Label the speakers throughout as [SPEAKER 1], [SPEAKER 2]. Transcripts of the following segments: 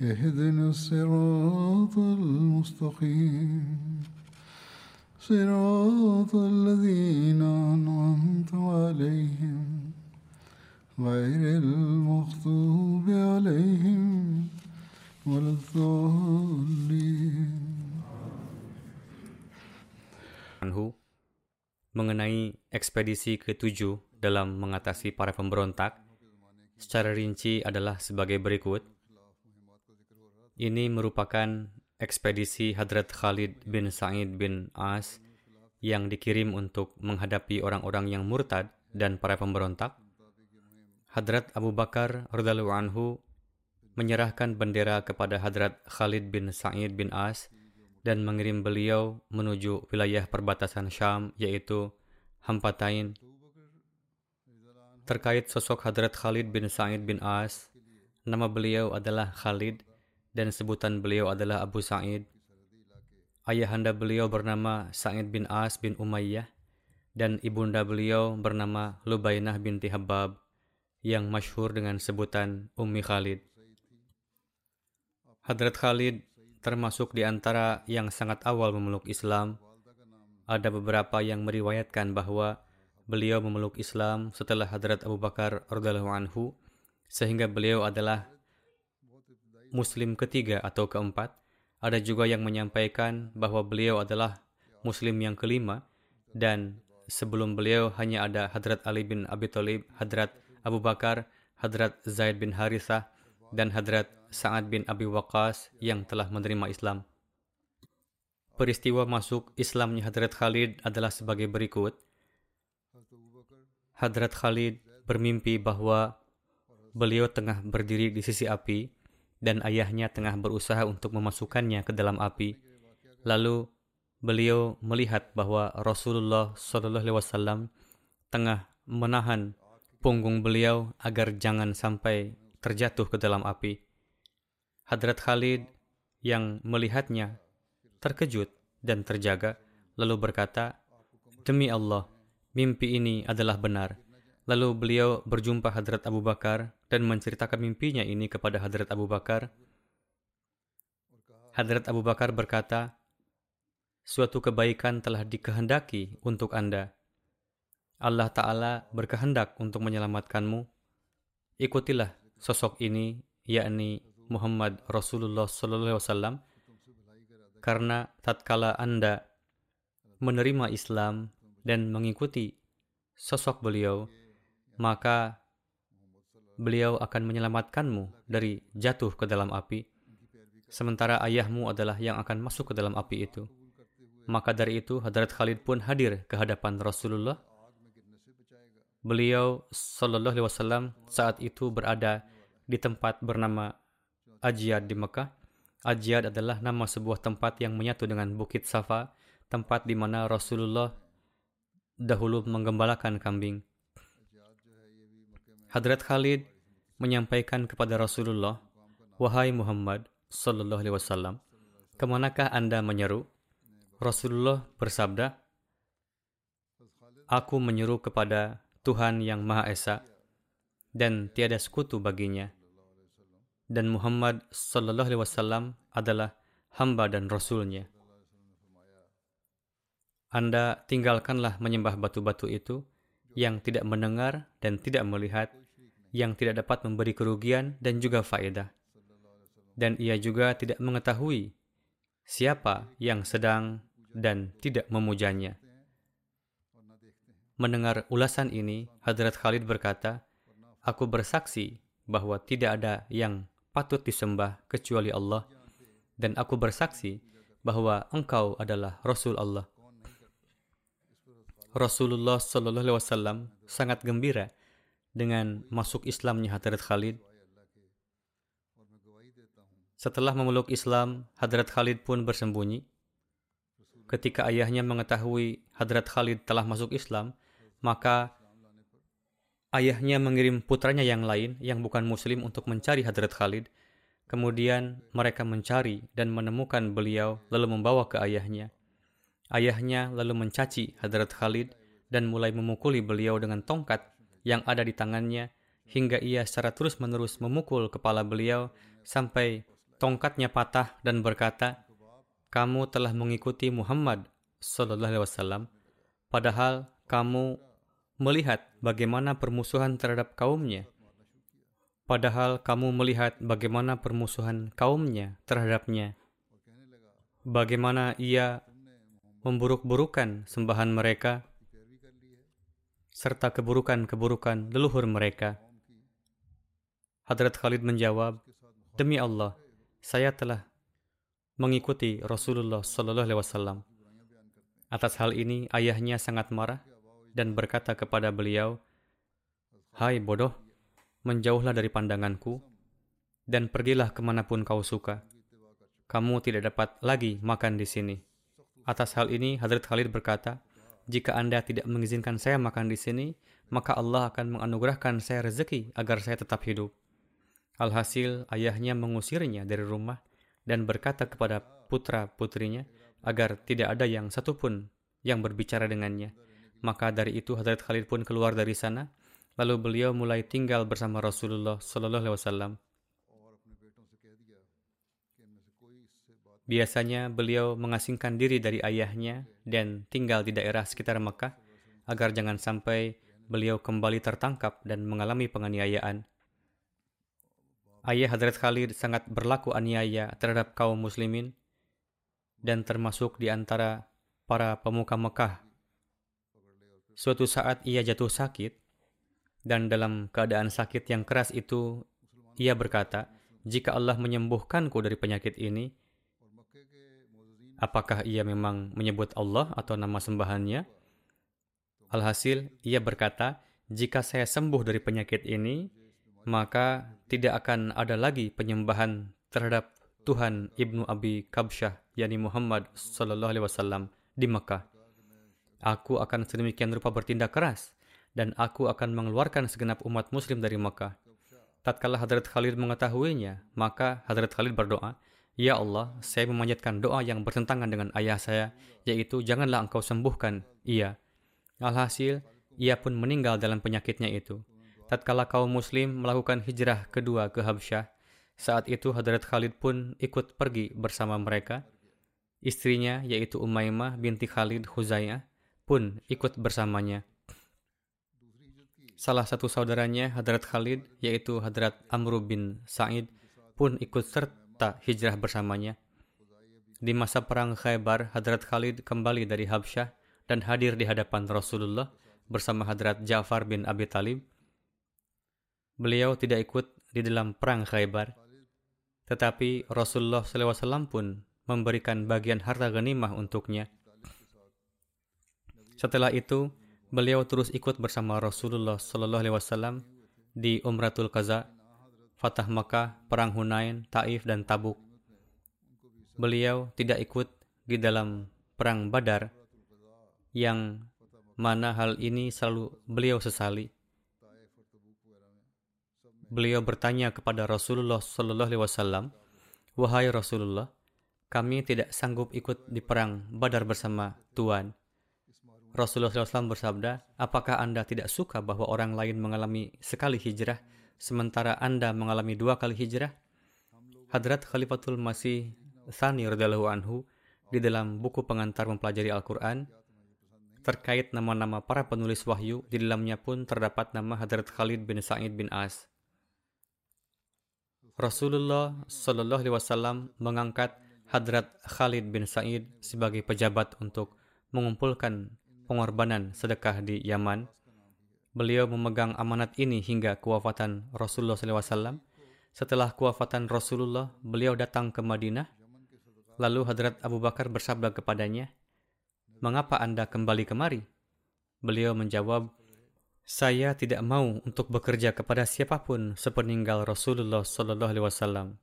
[SPEAKER 1] اهدنا الصراط المستقيم صراط الذين أنعمت عليهم غير المغضوب عليهم ولا الضالين
[SPEAKER 2] Anhu mengenai ekspedisi ke-7 dalam mengatasi para pemberontak secara rinci adalah sebagai berikut. Ini merupakan ekspedisi Hadrat Khalid bin Sa'id bin As yang dikirim untuk menghadapi orang-orang yang murtad dan para pemberontak. Hadrat Abu Bakar radhiyallahu anhu menyerahkan bendera kepada Hadrat Khalid bin Sa'id bin As dan mengirim beliau menuju wilayah perbatasan Syam yaitu Hampatain. Terkait sosok Hadrat Khalid bin Sa'id bin As, nama beliau adalah Khalid dan sebutan beliau adalah Abu Sa'id. Ayahanda beliau bernama Sa'id bin As bin Umayyah dan ibunda beliau bernama Lubainah binti Habab yang masyhur dengan sebutan Ummi Khalid. Hadrat Khalid termasuk di antara yang sangat awal memeluk Islam. Ada beberapa yang meriwayatkan bahwa beliau memeluk Islam setelah Hadrat Abu Bakar radhiyallahu anhu sehingga beliau adalah muslim ketiga atau keempat. Ada juga yang menyampaikan bahwa beliau adalah muslim yang kelima dan sebelum beliau hanya ada Hadrat Ali bin Abi Thalib, Hadrat Abu Bakar, Hadrat Zaid bin Harithah, dan Hadrat Sa'ad bin Abi Waqqas yang telah menerima Islam. Peristiwa masuk Islamnya Hadrat Khalid adalah sebagai berikut. Hadrat Khalid bermimpi bahwa beliau tengah berdiri di sisi api dan ayahnya tengah berusaha untuk memasukkannya ke dalam api. Lalu beliau melihat bahwa Rasulullah SAW tengah menahan punggung beliau agar jangan sampai terjatuh ke dalam api. Hadrat Khalid yang melihatnya terkejut dan terjaga, lalu berkata, Demi Allah, mimpi ini adalah benar. Lalu beliau berjumpa Hadrat Abu Bakar dan menceritakan mimpinya ini kepada Hadrat Abu Bakar. Hadrat Abu Bakar berkata, Suatu kebaikan telah dikehendaki untuk Anda. Allah Ta'ala berkehendak untuk menyelamatkanmu. Ikutilah sosok ini, yakni Muhammad Rasulullah SAW, karena tatkala Anda menerima Islam dan mengikuti sosok beliau, maka beliau akan menyelamatkanmu dari jatuh ke dalam api, sementara ayahmu adalah yang akan masuk ke dalam api itu. Maka dari itu, Hadrat Khalid pun hadir ke hadapan Rasulullah. Beliau Sallallahu Alaihi Wasallam saat itu berada di tempat bernama Ajiyad di Mekah. Ajiyad adalah nama sebuah tempat yang menyatu dengan Bukit Safa, tempat di mana Rasulullah dahulu menggembalakan kambing. Hadrat Khalid menyampaikan kepada Rasulullah, Wahai Muhammad Sallallahu Alaihi Wasallam, ke manakah anda menyeru? Rasulullah bersabda, Aku menyeru kepada Tuhan yang Maha Esa dan tiada sekutu baginya. Dan Muhammad Sallallahu Alaihi Wasallam adalah hamba dan Rasulnya. Anda tinggalkanlah menyembah batu-batu itu yang tidak mendengar dan tidak melihat, yang tidak dapat memberi kerugian dan juga faedah. dan ia juga tidak mengetahui siapa yang sedang dan tidak memujanya. Mendengar ulasan ini, Hadrat Khalid berkata, Aku bersaksi bahwa tidak ada yang patut disembah kecuali Allah, dan aku bersaksi bahwa engkau adalah Rasul Allah. Rasulullah Shallallahu Alaihi Wasallam sangat gembira dengan masuk Islamnya Hadrat Khalid setelah memeluk Islam, Hadrat Khalid pun bersembunyi. Ketika ayahnya mengetahui Hadrat Khalid telah masuk Islam, maka ayahnya mengirim putranya yang lain yang bukan muslim untuk mencari Hadrat Khalid. Kemudian mereka mencari dan menemukan beliau lalu membawa ke ayahnya. Ayahnya lalu mencaci Hadrat Khalid dan mulai memukuli beliau dengan tongkat yang ada di tangannya hingga ia secara terus-menerus memukul kepala beliau sampai tongkatnya patah dan berkata, "Kamu telah mengikuti Muhammad sallallahu alaihi wasallam padahal kamu melihat bagaimana permusuhan terhadap kaumnya. Padahal kamu melihat bagaimana permusuhan kaumnya terhadapnya. Bagaimana ia memburuk-burukan sembahan mereka serta keburukan-keburukan leluhur mereka. Hadrat Khalid menjawab, "Demi Allah, saya telah mengikuti Rasulullah Sallallahu Alaihi Wasallam. Atas hal ini, ayahnya sangat marah dan berkata kepada beliau, Hai bodoh, menjauhlah dari pandanganku, dan pergilah ke mana pun kau suka. Kamu tidak dapat lagi makan di sini. Atas hal ini, Hadrat Khalid berkata, jika Anda tidak mengizinkan saya makan di sini, maka Allah akan menganugerahkan saya rezeki agar saya tetap hidup. Alhasil, ayahnya mengusirnya dari rumah dan berkata kepada putra-putrinya agar tidak ada yang satupun yang berbicara dengannya. Maka dari itu Hadrat Khalid pun keluar dari sana, lalu beliau mulai tinggal bersama Rasulullah Sallallahu Alaihi Wasallam. Biasanya beliau mengasingkan diri dari ayahnya dan tinggal di daerah sekitar Mekah agar jangan sampai beliau kembali tertangkap dan mengalami penganiayaan. Ayah Hadrat Khalid sangat berlaku aniaya terhadap kaum muslimin dan termasuk di antara para pemuka Mekah. Suatu saat ia jatuh sakit dan dalam keadaan sakit yang keras itu ia berkata, "Jika Allah menyembuhkanku dari penyakit ini, apakah ia memang menyebut Allah atau nama sembahannya?" Alhasil, ia berkata, "Jika saya sembuh dari penyakit ini, maka tidak akan ada lagi penyembahan terhadap Tuhan Ibnu Abi Kabsyah, yakni Muhammad Sallallahu Alaihi Wasallam di Mekah. Aku akan sedemikian rupa bertindak keras dan aku akan mengeluarkan segenap umat Muslim dari Mekah. Tatkala Hadrat Khalid mengetahuinya, maka Hadrat Khalid berdoa, Ya Allah, saya memanjatkan doa yang bertentangan dengan ayah saya, yaitu janganlah engkau sembuhkan ia. Alhasil, ia pun meninggal dalam penyakitnya itu tatkala kaum muslim melakukan hijrah kedua ke Habsyah, saat itu Hadrat Khalid pun ikut pergi bersama mereka. Istrinya, yaitu Umaymah binti Khalid Huzaiyah, pun ikut bersamanya. Salah satu saudaranya, Hadrat Khalid, yaitu Hadrat Amr bin Sa'id, pun ikut serta hijrah bersamanya. Di masa perang Khaybar, Hadrat Khalid kembali dari Habsyah dan hadir di hadapan Rasulullah bersama Hadrat Ja'far bin Abi Talib Beliau tidak ikut di dalam perang Khaybar, tetapi Rasulullah SAW pun memberikan bagian harta ghanimah untuknya. Setelah itu, beliau terus ikut bersama Rasulullah SAW di Umratul Qaza, Fatah Makkah, Perang Hunain, Taif, dan Tabuk. Beliau tidak ikut di dalam Perang Badar, yang mana hal ini selalu beliau sesali beliau bertanya kepada Rasulullah Sallallahu Alaihi Wasallam, wahai Rasulullah, kami tidak sanggup ikut di perang Badar bersama Tuhan. Rasulullah SAW bersabda, apakah anda tidak suka bahwa orang lain mengalami sekali hijrah, sementara anda mengalami dua kali hijrah? Hadrat Khalifatul Masih Thani radhiyallahu anhu di dalam buku pengantar mempelajari Al-Quran terkait nama-nama para penulis wahyu di dalamnya pun terdapat nama Hadrat Khalid bin Sa'id bin As. Rasulullah Shallallahu Alaihi Wasallam mengangkat Hadrat Khalid bin Said sebagai pejabat untuk mengumpulkan pengorbanan sedekah di Yaman. Beliau memegang amanat ini hingga kewafatan Rasulullah SAW. Setelah kewafatan Rasulullah, beliau datang ke Madinah. Lalu Hadrat Abu Bakar bersabda kepadanya, Mengapa Anda kembali kemari? Beliau menjawab, saya tidak mau untuk bekerja kepada siapa pun sepeninggal Rasulullah Wasallam.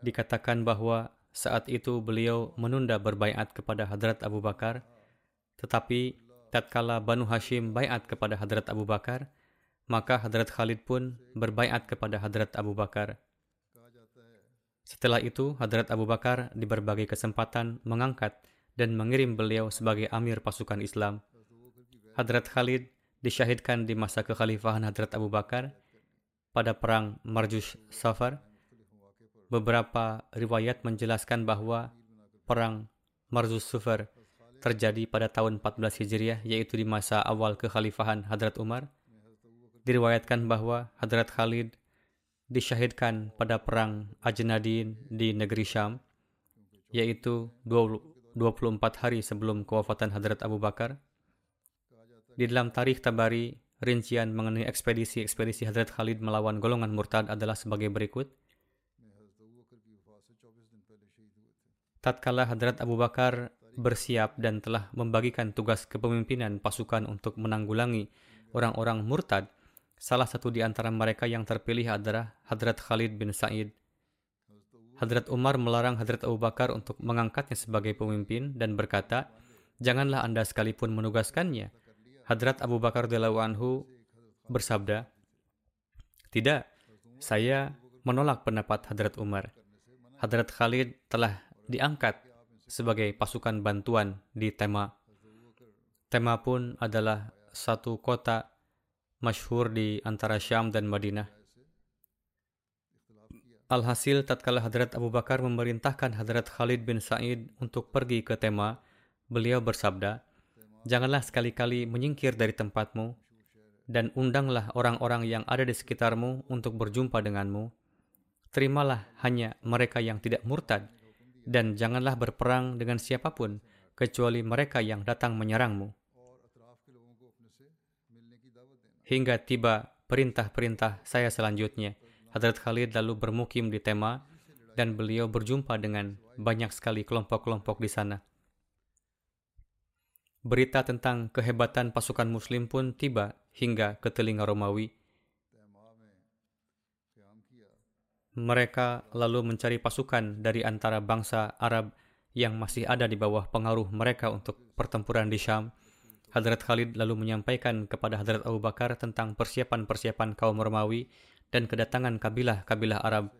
[SPEAKER 2] Dikatakan bahwa saat itu beliau menunda berbaiat kepada Hadrat Abu Bakar, tetapi tatkala Banu Hashim baiat kepada Hadrat Abu Bakar, maka Hadrat Khalid pun berbaiat kepada Hadrat Abu Bakar. Setelah itu, Hadrat Abu Bakar di berbagai kesempatan mengangkat dan mengirim beliau sebagai amir pasukan Islam. Hadrat Khalid disyahidkan di masa kekhalifahan Hadrat Abu Bakar pada perang Marjush Safar. Beberapa riwayat menjelaskan bahwa perang Marjush Safar terjadi pada tahun 14 Hijriah yaitu di masa awal kekhalifahan Hadrat Umar. Diriwayatkan bahwa Hadrat Khalid disyahidkan pada perang Ajnadin di negeri Syam yaitu 24 hari sebelum kewafatan Hadrat Abu Bakar di dalam tarikh Tabari, rincian mengenai ekspedisi-ekspedisi Hadrat Khalid melawan golongan murtad adalah sebagai berikut. Tatkala Hadrat Abu Bakar bersiap dan telah membagikan tugas kepemimpinan pasukan untuk menanggulangi orang-orang murtad, salah satu di antara mereka yang terpilih adalah Hadrat Khalid bin Sa'id. Hadrat Umar melarang Hadrat Abu Bakar untuk mengangkatnya sebagai pemimpin dan berkata, Janganlah Anda sekalipun menugaskannya, Hadrat Abu Bakar radhiyallahu anhu bersabda, "Tidak, saya menolak pendapat Hadrat Umar. Hadrat Khalid telah diangkat sebagai pasukan bantuan di Tema. Tema pun adalah satu kota masyhur di antara Syam dan Madinah. Alhasil tatkala Hadrat Abu Bakar memerintahkan Hadrat Khalid bin Sa'id untuk pergi ke Tema, beliau bersabda, janganlah sekali-kali menyingkir dari tempatmu, dan undanglah orang-orang yang ada di sekitarmu untuk berjumpa denganmu. Terimalah hanya mereka yang tidak murtad, dan janganlah berperang dengan siapa pun, kecuali mereka yang datang menyerangmu. Hingga tiba perintah-perintah saya selanjutnya, Hadrat Khalid lalu bermukim di Tema, dan beliau berjumpa dengan banyak sekali kelompok-kelompok di sana. Berita tentang kehebatan pasukan Muslim pun tiba hingga ke telinga Romawi. Mereka lalu mencari pasukan dari antara bangsa Arab yang masih ada di bawah pengaruh mereka untuk pertempuran di Syam. Hadrat Khalid lalu menyampaikan kepada Hadrat Abu Bakar tentang persiapan-persiapan kaum Romawi dan kedatangan kabilah-kabilah Arab.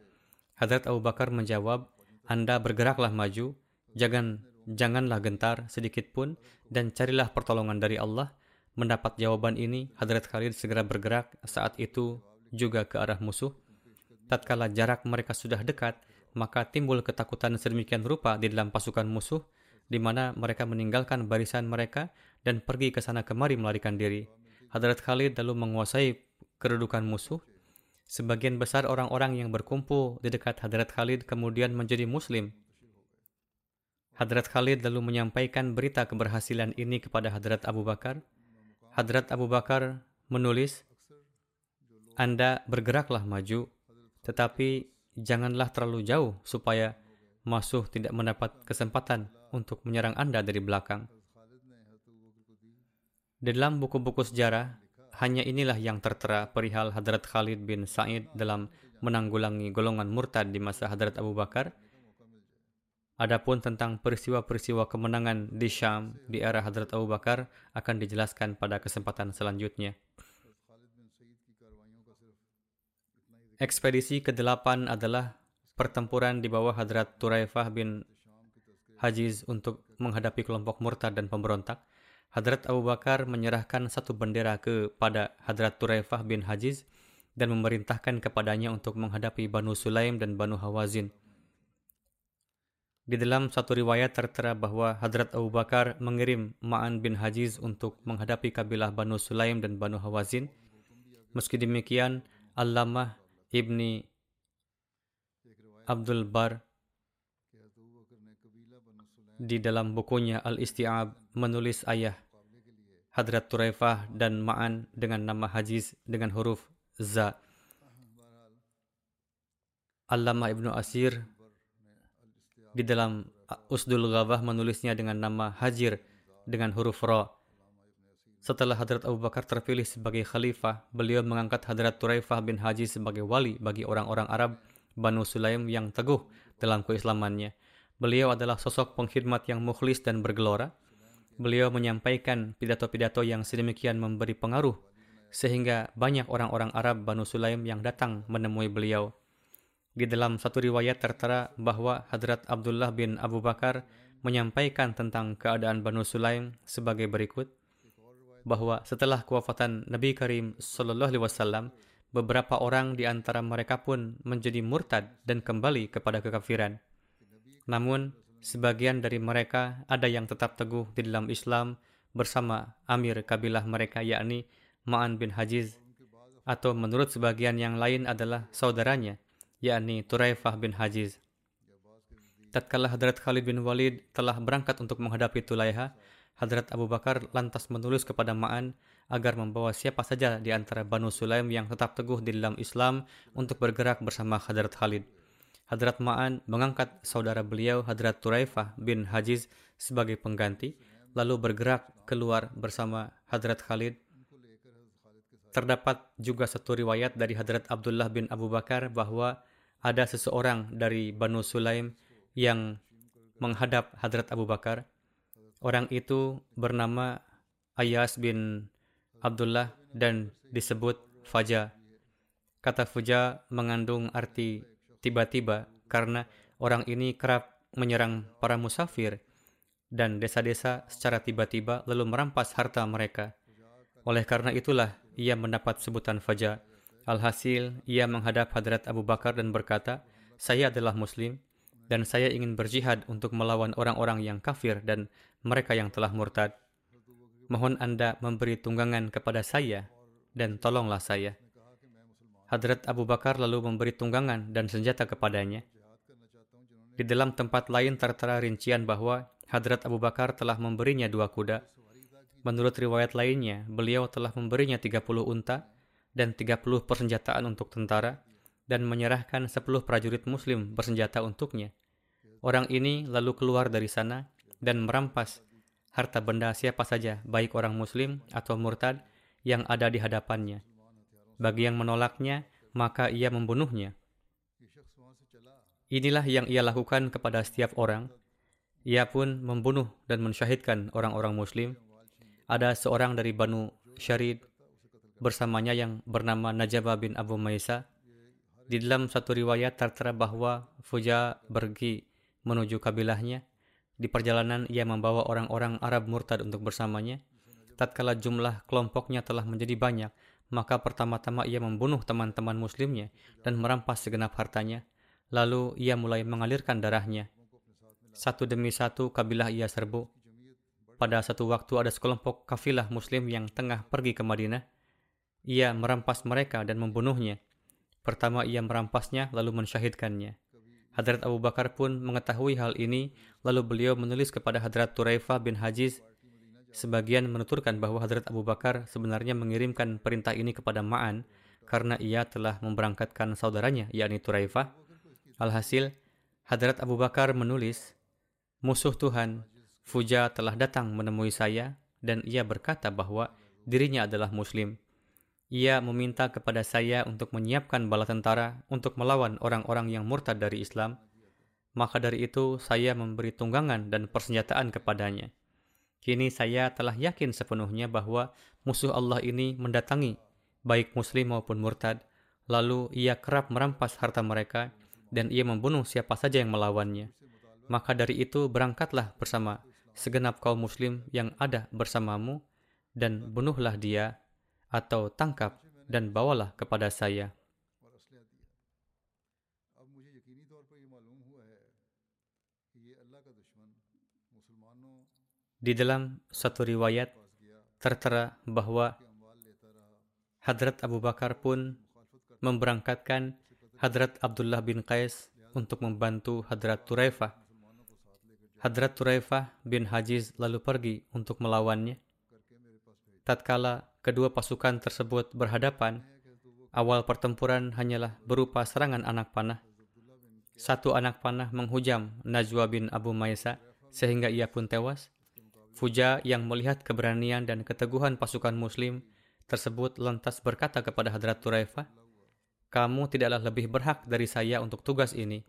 [SPEAKER 2] Hadrat Abu Bakar menjawab, Anda bergeraklah maju, jangan janganlah gentar sedikit pun dan carilah pertolongan dari Allah. Mendapat jawaban ini, Hadrat Khalid segera bergerak saat itu juga ke arah musuh. Tatkala jarak mereka sudah dekat, maka timbul ketakutan sedemikian rupa di dalam pasukan musuh, di mana mereka meninggalkan barisan mereka dan pergi ke sana kemari melarikan diri. Hadrat Khalid lalu menguasai kedudukan musuh. Sebagian besar orang-orang yang berkumpul di dekat Hadrat Khalid kemudian menjadi Muslim Hadrat Khalid lalu menyampaikan berita keberhasilan ini kepada Hadrat Abu Bakar. Hadrat Abu Bakar menulis, Anda bergeraklah maju, tetapi janganlah terlalu jauh supaya musuh tidak mendapat kesempatan untuk menyerang Anda dari belakang. Dalam buku-buku sejarah, hanya inilah yang tertera perihal Hadrat Khalid bin Sa'id dalam menanggulangi golongan murtad di masa Hadrat Abu Bakar – Adapun tentang peristiwa-peristiwa kemenangan di Syam di era Hadrat Abu Bakar akan dijelaskan pada kesempatan selanjutnya. Ekspedisi ke-8 adalah pertempuran di bawah Hadrat Turaifah bin Hajiz untuk menghadapi kelompok murtad dan pemberontak. Hadrat Abu Bakar menyerahkan satu bendera kepada Hadrat Turaifah bin Hajiz dan memerintahkan kepadanya untuk menghadapi Banu Sulaim dan Banu Hawazin. Di dalam satu riwayat tertera bahwa Hadrat Abu Bakar mengirim Ma'an bin Hajiz untuk menghadapi kabilah Banu Sulaim dan Banu Hawazin. Meski demikian, Allamah Ibni Abdul Bar di dalam bukunya Al-Isti'ab menulis ayah Hadrat Turaifah dan Ma'an dengan nama Hajiz dengan huruf Za. Allama Ibnu Asir di dalam Usdul Ghabah menulisnya dengan nama Hajir dengan huruf Ra. Setelah Hadrat Abu Bakar terpilih sebagai khalifah, beliau mengangkat Hadrat Turaifah bin Haji sebagai wali bagi orang-orang Arab Banu Sulaim yang teguh dalam keislamannya. Beliau adalah sosok pengkhidmat yang mukhlis dan bergelora. Beliau menyampaikan pidato-pidato yang sedemikian memberi pengaruh sehingga banyak orang-orang Arab Banu Sulaim yang datang menemui beliau. Di dalam satu riwayat tertera bahwa Hadrat Abdullah bin Abu Bakar menyampaikan tentang keadaan Banu Sulaim sebagai berikut bahwa setelah kewafatan Nabi Karim Sallallahu Alaihi Wasallam, beberapa orang di antara mereka pun menjadi murtad dan kembali kepada kekafiran. Namun, sebagian dari mereka ada yang tetap teguh di dalam Islam bersama Amir kabilah mereka yakni Ma'an bin Hajiz atau menurut sebagian yang lain adalah saudaranya yakni Turaifah bin Hajiz. Tatkala Hadrat Khalid bin Walid telah berangkat untuk menghadapi Tulaiha, Hadrat Abu Bakar lantas menulis kepada Ma'an agar membawa siapa saja di antara Banu Sulaim yang tetap teguh di dalam Islam untuk bergerak bersama Hadrat Khalid. Hadrat Ma'an mengangkat saudara beliau Hadrat Turaifah bin Hajiz sebagai pengganti, lalu bergerak keluar bersama Hadrat Khalid. Terdapat juga satu riwayat dari Hadrat Abdullah bin Abu Bakar bahwa ada seseorang dari Banu Sulaim yang menghadap Hadrat Abu Bakar Orang itu bernama Ayas bin Abdullah dan disebut Faja. Kata Faja mengandung arti tiba-tiba karena orang ini kerap menyerang para musafir dan desa-desa secara tiba-tiba lalu merampas harta mereka. Oleh karena itulah ia mendapat sebutan Faja. Alhasil, ia menghadap Hadrat Abu Bakar dan berkata, Saya adalah Muslim dan saya ingin berjihad untuk melawan orang-orang yang kafir dan mereka yang telah murtad. Mohon Anda memberi tunggangan kepada saya dan tolonglah saya. Hadrat Abu Bakar lalu memberi tunggangan dan senjata kepadanya. Di dalam tempat lain tertera rincian bahwa Hadrat Abu Bakar telah memberinya dua kuda. Menurut riwayat lainnya, beliau telah memberinya 30 unta dan 30 persenjataan untuk tentara dan menyerahkan 10 prajurit muslim bersenjata untuknya. Orang ini lalu keluar dari sana dan merampas harta benda siapa saja, baik orang muslim atau murtad yang ada di hadapannya. Bagi yang menolaknya, maka ia membunuhnya. Inilah yang ia lakukan kepada setiap orang. Ia pun membunuh dan mensyahidkan orang-orang muslim. Ada seorang dari Banu Syarid bersamanya yang bernama Najabah bin Abu Maisa. Di dalam satu riwayat tertera bahwa Fuja pergi menuju kabilahnya di perjalanan ia membawa orang-orang Arab murtad untuk bersamanya. Tatkala jumlah kelompoknya telah menjadi banyak, maka pertama-tama ia membunuh teman-teman muslimnya dan merampas segenap hartanya. Lalu ia mulai mengalirkan darahnya. Satu demi satu kabilah ia serbu. Pada satu waktu ada sekelompok kafilah muslim yang tengah pergi ke Madinah. Ia merampas mereka dan membunuhnya. Pertama ia merampasnya lalu mensyahidkannya. Hadrat Abu Bakar pun mengetahui hal ini, lalu beliau menulis kepada Hadrat Turaifah bin Hajiz. Sebagian menuturkan bahwa Hadrat Abu Bakar sebenarnya mengirimkan perintah ini kepada Ma'an karena ia telah memberangkatkan saudaranya, yakni Turaifah. Alhasil, Hadrat Abu Bakar menulis, Musuh Tuhan, Fuja telah datang menemui saya dan ia berkata bahwa dirinya adalah Muslim. Ia meminta kepada saya untuk menyiapkan bala tentara untuk melawan orang-orang yang murtad dari Islam. Maka dari itu saya memberi tunggangan dan persenjataan kepadanya. Kini saya telah yakin sepenuhnya bahwa musuh Allah ini mendatangi baik muslim maupun murtad, lalu ia kerap merampas harta mereka dan ia membunuh siapa saja yang melawannya. Maka dari itu berangkatlah bersama segenap kaum muslim yang ada bersamamu dan bunuhlah dia atau tangkap dan bawalah kepada saya. Di dalam satu riwayat tertera bahwa Hadrat Abu Bakar pun memberangkatkan Hadrat Abdullah bin Qais untuk membantu Hadrat Turaifah. Hadrat Turaifah bin Hajiz lalu pergi untuk melawannya. Tatkala kedua pasukan tersebut berhadapan, awal pertempuran hanyalah berupa serangan anak panah. Satu anak panah menghujam Najwa bin Abu Maisa sehingga ia pun tewas. Fuja yang melihat keberanian dan keteguhan pasukan muslim tersebut lantas berkata kepada Hadrat Turaifah, kamu tidaklah lebih berhak dari saya untuk tugas ini.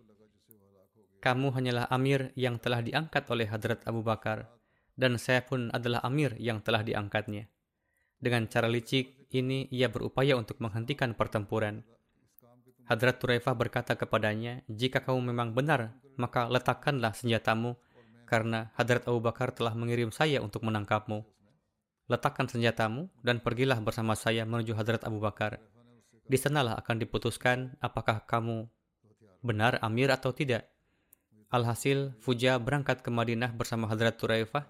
[SPEAKER 2] Kamu hanyalah amir yang telah diangkat oleh Hadrat Abu Bakar, dan saya pun adalah amir yang telah diangkatnya. Dengan cara licik ini, ia berupaya untuk menghentikan pertempuran. Hadrat Turaifah berkata kepadanya, jika kamu memang benar, maka letakkanlah senjatamu, karena Hadrat Abu Bakar telah mengirim saya untuk menangkapmu. Letakkan senjatamu dan pergilah bersama saya menuju Hadrat Abu Bakar di sanalah akan diputuskan apakah kamu benar Amir atau tidak. Alhasil, Fuja berangkat ke Madinah bersama Hadrat Turaifah.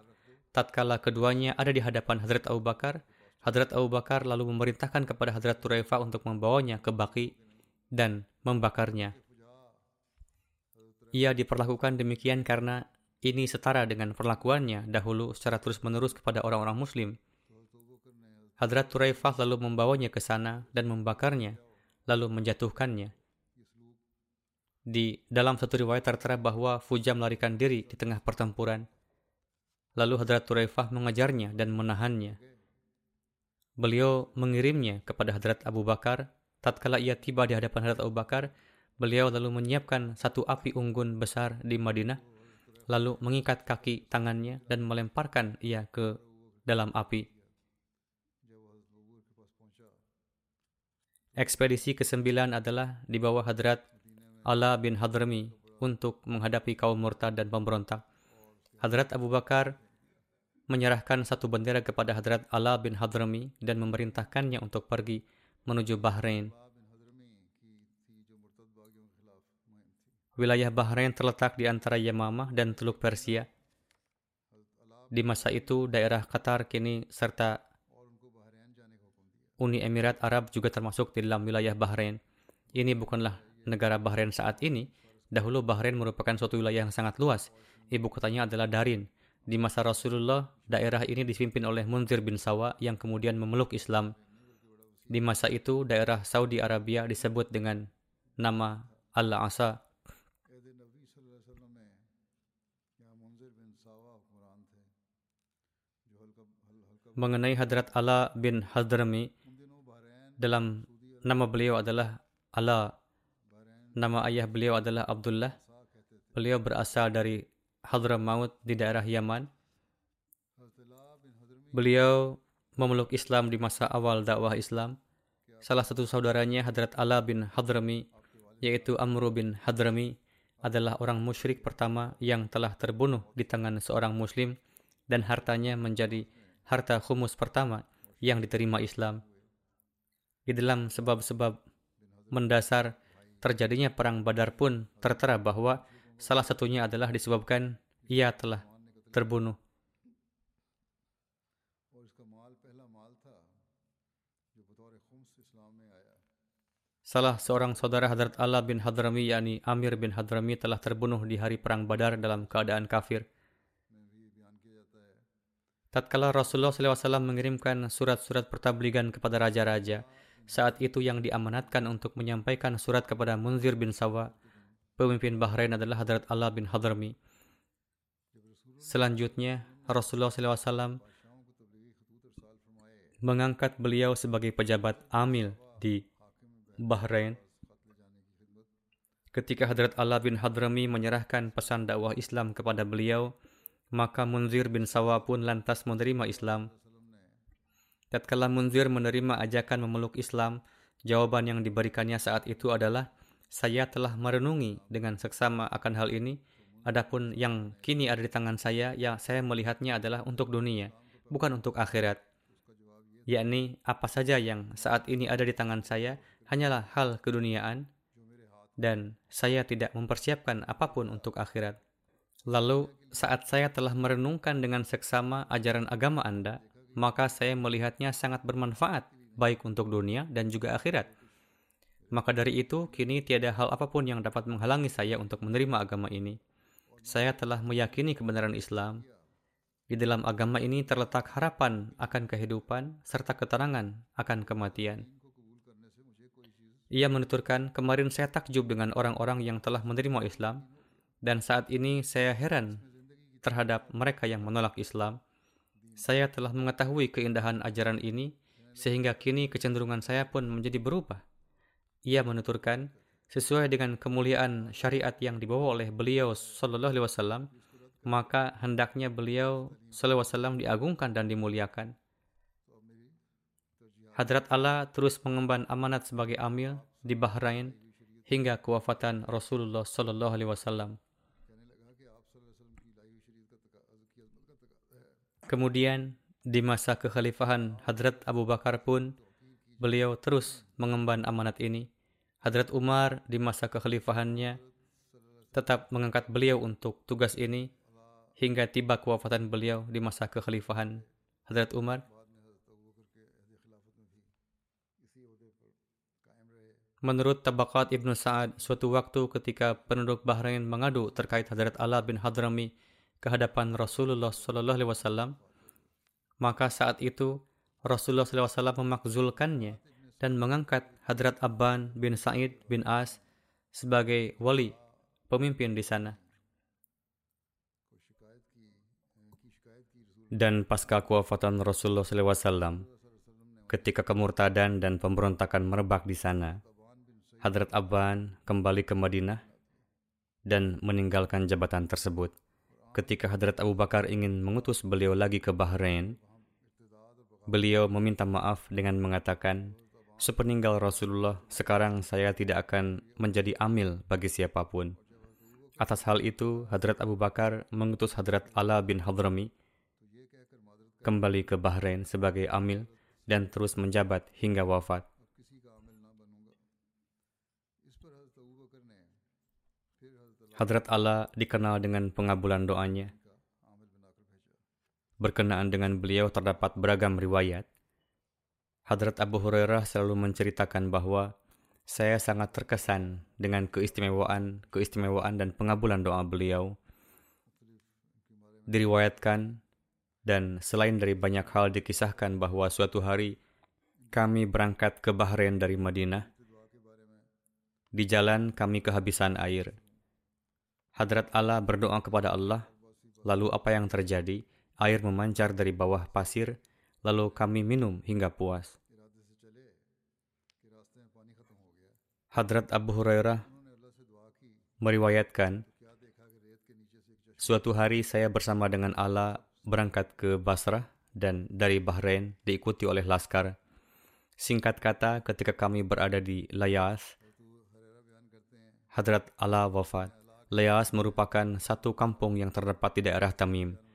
[SPEAKER 2] Tatkala keduanya ada di hadapan Hadrat Abu Bakar, Hadrat Abu Bakar lalu memerintahkan kepada Hadrat Turaifah untuk membawanya ke Baki dan membakarnya. Ia diperlakukan demikian karena ini setara dengan perlakuannya dahulu secara terus-menerus kepada orang-orang Muslim. Hadrat Turaifah lalu membawanya ke sana dan membakarnya, lalu menjatuhkannya. Di dalam satu riwayat tertera bahwa Fuja melarikan diri di tengah pertempuran. Lalu Hadrat Turaifah mengejarnya dan menahannya. Beliau mengirimnya kepada Hadrat Abu Bakar. Tatkala ia tiba di hadapan Hadrat Abu Bakar, beliau lalu menyiapkan satu api unggun besar di Madinah, lalu mengikat kaki tangannya dan melemparkan ia ke dalam api. Ekspedisi ke-9 adalah di bawah Hadrat Ala bin Hadrami untuk menghadapi kaum murtad dan pemberontak. Hadrat Abu Bakar menyerahkan satu bendera kepada Hadrat Ala bin Hadrami dan memerintahkannya untuk pergi menuju Bahrain. Wilayah Bahrain terletak di antara Yamamah dan Teluk Persia. Di masa itu, daerah Qatar kini serta Uni Emirat Arab juga termasuk di dalam wilayah Bahrain. Ini bukanlah negara Bahrain saat ini. Dahulu Bahrain merupakan suatu wilayah yang sangat luas. Ibu kotanya adalah Darin. Di masa Rasulullah, daerah ini dipimpin oleh Munzir bin Sawa yang kemudian memeluk Islam. Di masa itu, daerah Saudi Arabia disebut dengan nama Al-Asa mengenai Hadrat Ala bin Hadrami dalam nama beliau adalah Ala. Nama ayah beliau adalah Abdullah. Beliau berasal dari Hadramaut di daerah Yaman. Beliau memeluk Islam di masa awal dakwah Islam. Salah satu saudaranya Hadrat Ala bin Hadrami, yaitu Amru bin Hadrami, adalah orang musyrik pertama yang telah terbunuh di tangan seorang muslim dan hartanya menjadi harta khumus pertama yang diterima Islam. Di dalam sebab-sebab mendasar terjadinya perang Badar pun tertera bahwa salah satunya adalah disebabkan ia telah terbunuh. Salah seorang saudara Hadrat Allah bin Hadrami yakni Amir bin Hadrami telah terbunuh di hari perang Badar dalam keadaan kafir. Tatkala Rasulullah SAW mengirimkan surat-surat pertabligan kepada raja-raja, saat itu yang diamanatkan untuk menyampaikan surat kepada Munzir bin Sawa, pemimpin Bahrain adalah Hadrat Allah bin Hadrami. Selanjutnya, Rasulullah SAW mengangkat beliau sebagai pejabat amil di Bahrain. Ketika Hadrat Allah bin Hadrami menyerahkan pesan dakwah Islam kepada beliau, maka Munzir bin Sawa pun lantas menerima Islam Tatkala Munzir menerima ajakan memeluk Islam, jawaban yang diberikannya saat itu adalah, saya telah merenungi dengan seksama akan hal ini, adapun yang kini ada di tangan saya, yang saya melihatnya adalah untuk dunia, bukan untuk akhirat. Yakni, apa saja yang saat ini ada di tangan saya hanyalah hal keduniaan, dan saya tidak mempersiapkan apa pun untuk akhirat. Lalu, saat saya telah merenungkan dengan seksama ajaran agama Anda, maka saya melihatnya sangat bermanfaat baik untuk dunia dan juga akhirat. Maka dari itu, kini tiada hal apa pun yang dapat menghalangi saya untuk menerima agama ini. Saya telah meyakini kebenaran Islam. Di dalam agama ini terletak harapan akan kehidupan serta keterangan akan kematian. Ia menuturkan, kemarin saya takjub dengan orang-orang yang telah menerima Islam, dan saat ini saya heran terhadap mereka yang menolak Islam. Saya telah mengetahui keindahan ajaran ini, sehingga kini kecenderungan saya pun menjadi berubah. Ia menuturkan, sesuai dengan kemuliaan syariat yang dibawa oleh beliau Sallallahu Alaihi Wasallam, maka hendaknya beliau Sallallahu Alaihi Wasallam diagungkan dan dimuliakan. Hadrat Allah terus mengemban amanat sebagai amil di Bahrain hingga kewafatan Rasulullah Sallallahu Alaihi Wasallam. Kemudian di masa kekhalifahan Hadrat Abu Bakar pun beliau terus mengemban amanat ini Hadrat Umar di masa kekhalifahannya tetap mengangkat beliau untuk tugas ini hingga tiba kewafatan beliau di masa kekhalifahan Hadrat Umar. Menurut Tabakat Ibnu Sa'ad, suatu waktu ketika penduduk Bahrain mengadu terkait Hadrat Allah bin Hadrami ke hadapan Rasulullah Sallallahu Alaihi Wasallam, maka saat itu Rasulullah SAW memakzulkannya dan mengangkat Hadrat Abban bin Sa'id bin As sebagai wali pemimpin di sana. Dan pasca kewafatan Rasulullah SAW, ketika kemurtadan dan pemberontakan merebak di sana, Hadrat Abban kembali ke Madinah dan meninggalkan jabatan tersebut. Ketika Hadrat Abu Bakar ingin mengutus beliau lagi ke Bahrain, beliau meminta maaf dengan mengatakan, Sepeninggal Rasulullah, sekarang saya tidak akan menjadi amil bagi siapa pun. Atas hal itu, Hadrat Abu Bakar mengutus Hadrat Ala bin Hadrami kembali ke Bahrain sebagai amil dan terus menjabat hingga wafat. Hadrat Allah dikenal dengan pengabulan doanya. Berkenaan dengan beliau terdapat beragam riwayat, Hadrat Abu Hurairah selalu menceritakan bahwa saya sangat terkesan dengan keistimewaan, keistimewaan dan pengabulan doa beliau. Diriwayatkan dan selain dari banyak hal dikisahkan bahwa suatu hari kami berangkat ke Bahrain dari Madinah. Di jalan kami kehabisan air. Hadrat Allah berdoa kepada Allah, lalu apa yang terjadi? Air memancar dari bawah pasir lalu kami minum hingga puas. Hadrat Abu Hurairah meriwayatkan, suatu hari saya bersama dengan Allah berangkat ke Basrah dan dari Bahrain diikuti oleh laskar. Singkat kata, ketika kami berada di Layas, Hadrat Allah wafat. Layas merupakan satu kampung yang terdapat di daerah Tamim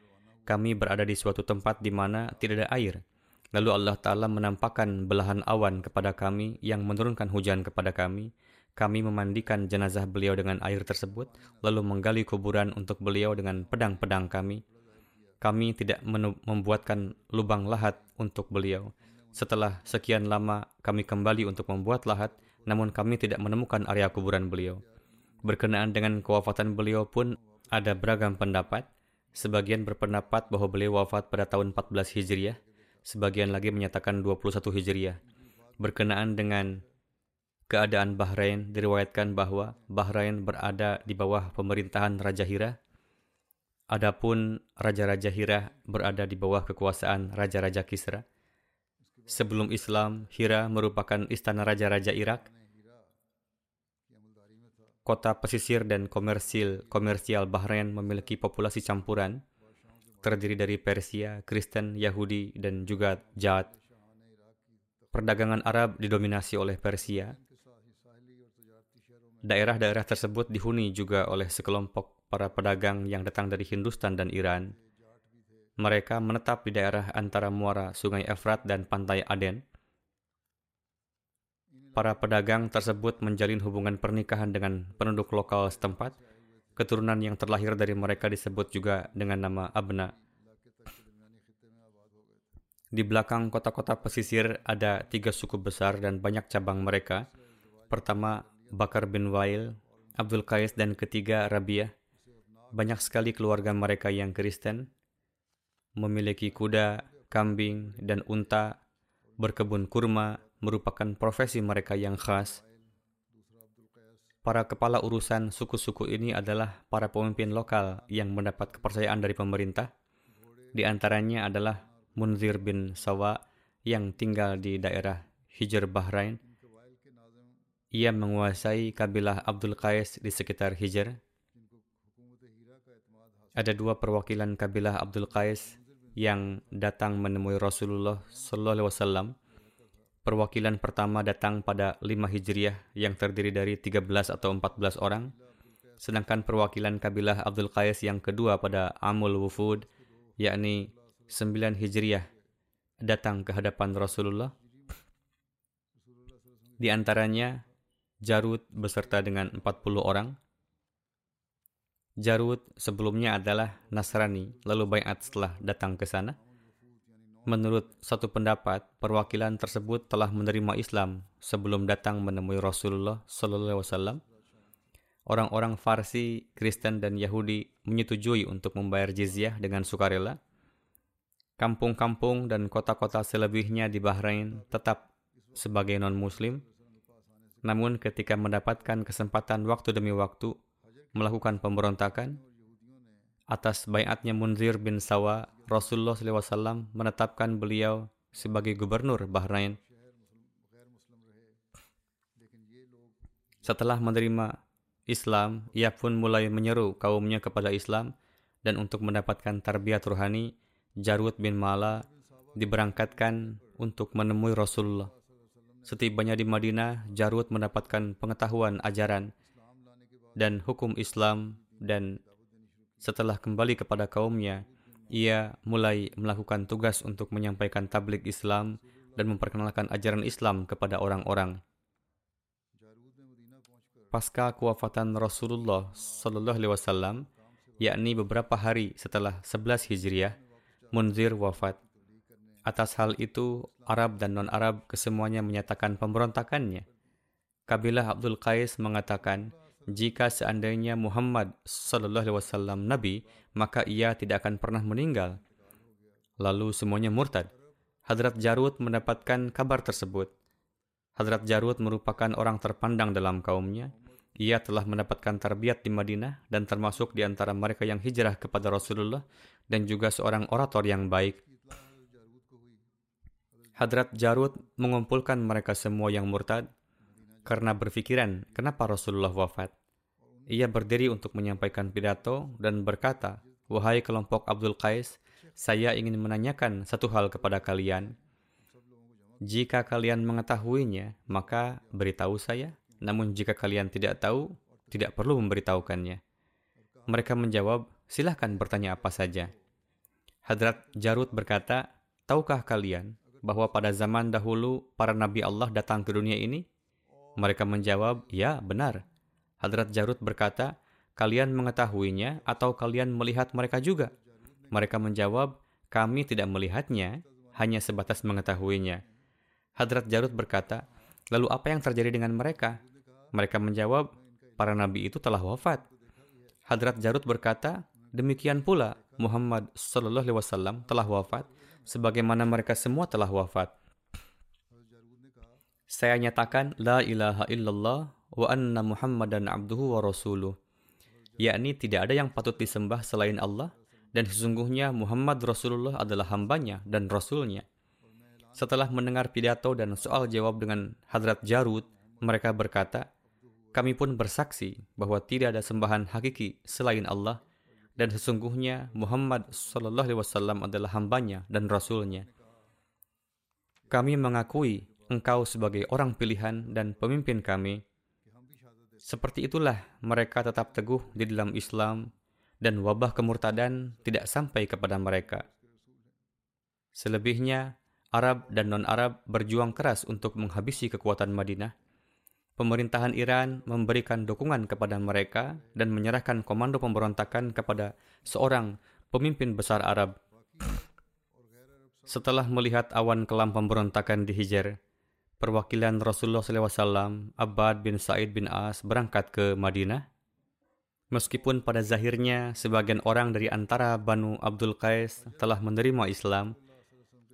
[SPEAKER 2] kami berada di suatu tempat di mana tidak ada air. Lalu Allah Ta'ala menampakkan belahan awan kepada kami yang menurunkan hujan kepada kami. Kami memandikan jenazah beliau dengan air tersebut, lalu menggali kuburan untuk beliau dengan pedang-pedang kami. Kami tidak membuatkan lubang lahat untuk beliau. Setelah sekian lama, kami kembali untuk membuat lahat, namun kami tidak menemukan area kuburan beliau. Berkenaan dengan kewafatan beliau pun ada beragam pendapat. Sebagian berpendapat bahwa beliau wafat pada tahun 14 Hijriah, sebagian lagi menyatakan 21 Hijriah. Berkenaan dengan keadaan Bahrain, diriwayatkan bahwa Bahrain berada di bawah pemerintahan Raja Hira. Adapun Raja-Raja Hira berada di bawah kekuasaan Raja-Raja Kisra. Sebelum Islam, Hira merupakan istana Raja-Raja Irak kota pesisir dan komersil komersial Bahrain memiliki populasi campuran terdiri dari Persia, Kristen, Yahudi, dan juga Jad. Perdagangan Arab didominasi oleh Persia. Daerah-daerah tersebut dihuni juga oleh sekelompok para pedagang yang datang dari Hindustan dan Iran. Mereka menetap di daerah antara muara Sungai Efrat dan pantai Aden para pedagang tersebut menjalin hubungan pernikahan dengan penduduk lokal setempat. Keturunan yang terlahir dari mereka disebut juga dengan nama Abna. Di belakang kota-kota pesisir ada tiga suku besar dan banyak cabang mereka. pertama Bakar bin Wail, Abdul Qais dan ketiga Rabiah. Banyak sekali keluarga mereka yang Kristen, memiliki kuda, kambing, dan unta, berkebun kurma, merupakan profesi mereka yang khas. Para kepala urusan suku-suku ini adalah para pemimpin lokal yang mendapat kepercayaan dari pemerintah. Di antaranya adalah Munzir bin Sawa yang tinggal di daerah Hijr Bahrain. Ia menguasai kabilah Abdul Qais di sekitar Hijr. Ada dua perwakilan kabilah Abdul Qais yang datang menemui Rasulullah Sallallahu Alaihi Wasallam Perwakilan pertama datang pada 5 Hijriah yang terdiri dari 13 atau 14 orang, sedangkan perwakilan kabilah Abdul Qais yang kedua pada Amul Wufud, yakni 9 Hijriah, datang ke hadapan Rasulullah. Di antaranya, Jarud beserta dengan 40 orang. Jarud sebelumnya adalah Nasrani, lalu bayat setelah datang ke sana. Menurut satu pendapat, perwakilan tersebut telah menerima Islam sebelum datang menemui Rasulullah Sallallahu Alaihi Wasallam. Orang-orang Farsi, Kristen, dan Yahudi menyetujui untuk membayar jizyah dengan sukarela. Kampung-kampung dan kota-kota selebihnya di Bahrain tetap sebagai non-Muslim. Namun ketika mendapatkan kesempatan waktu demi waktu melakukan pemberontakan, atas bayatnya Munzir bin Sawa Rasulullah SAW menetapkan beliau sebagai gubernur Bahrain. Setelah menerima Islam, ia pun mulai menyeru kaumnya kepada Islam dan untuk mendapatkan tarbiyat rohani, Jarud bin Mala diberangkatkan untuk menemui Rasulullah. Setibanya di Madinah, Jarud mendapatkan pengetahuan ajaran dan hukum Islam dan setelah kembali kepada kaumnya, ia mulai melakukan tugas untuk menyampaikan tablik Islam dan memperkenalkan ajaran Islam kepada orang-orang. Pasca kewafatan Rasulullah Sallallahu Alaihi Wasallam, yakni beberapa hari setelah 11 Hijriah, Munzir wafat. Atas hal itu, Arab dan non-Arab kesemuanya menyatakan pemberontakannya. Kabilah Abdul Qais mengatakan, jika seandainya Muhammad sallallahu alaihi wasallam nabi, maka ia tidak akan pernah meninggal. Lalu semuanya murtad. Hadrat Jarud mendapatkan kabar tersebut. Hadrat Jarud merupakan orang terpandang dalam kaumnya. Ia telah mendapatkan tarbiyat di Madinah dan termasuk di antara mereka yang hijrah kepada Rasulullah dan juga seorang orator yang baik. Hadrat Jarud mengumpulkan mereka semua yang murtad karena berpikiran kenapa Rasulullah wafat. Ia berdiri untuk menyampaikan pidato dan berkata, Wahai kelompok Abdul Qais, saya ingin menanyakan satu hal kepada kalian. Jika kalian mengetahuinya, maka beritahu saya. Namun jika kalian tidak tahu, tidak perlu memberitahukannya. Mereka menjawab, silahkan bertanya apa saja. Hadrat Jarud berkata, Tahukah kalian bahwa pada zaman dahulu para nabi Allah datang ke dunia ini? Mereka menjawab, ya benar. Hadrat Jarud berkata, kalian mengetahuinya atau kalian melihat mereka juga? Mereka menjawab, kami tidak melihatnya, hanya sebatas mengetahuinya. Hadrat Jarud berkata, lalu apa yang terjadi dengan mereka? Mereka menjawab, para nabi itu telah wafat. Hadrat Jarud berkata, demikian pula Muhammad Sallallahu Alaihi Wasallam telah wafat, sebagaimana mereka semua telah wafat. Saya nyatakan la ilaha illallah wa anna muhammadan abduhu wa rasuluh. Yakni tidak ada yang patut disembah selain Allah dan sesungguhnya Muhammad Rasulullah adalah hambanya dan rasulnya. Setelah mendengar pidato dan soal jawab dengan Hadrat Jarud, mereka berkata, kami pun bersaksi bahwa tidak ada sembahan hakiki selain Allah dan sesungguhnya Muhammad Sallallahu Alaihi Wasallam adalah hambanya dan rasulnya. Kami mengakui engkau sebagai orang pilihan dan pemimpin kami. Seperti itulah mereka tetap teguh di dalam Islam dan wabah kemurtadan tidak sampai kepada mereka. Selebihnya, Arab dan non-Arab berjuang keras untuk menghabisi kekuatan Madinah. Pemerintahan Iran memberikan dukungan kepada mereka dan menyerahkan komando pemberontakan kepada seorang pemimpin besar Arab. Setelah melihat awan kelam pemberontakan di Hijr, perwakilan Rasulullah SAW, Abbad bin Said bin As berangkat ke Madinah. Meskipun pada zahirnya sebagian orang dari antara Banu Abdul Qais telah menerima Islam,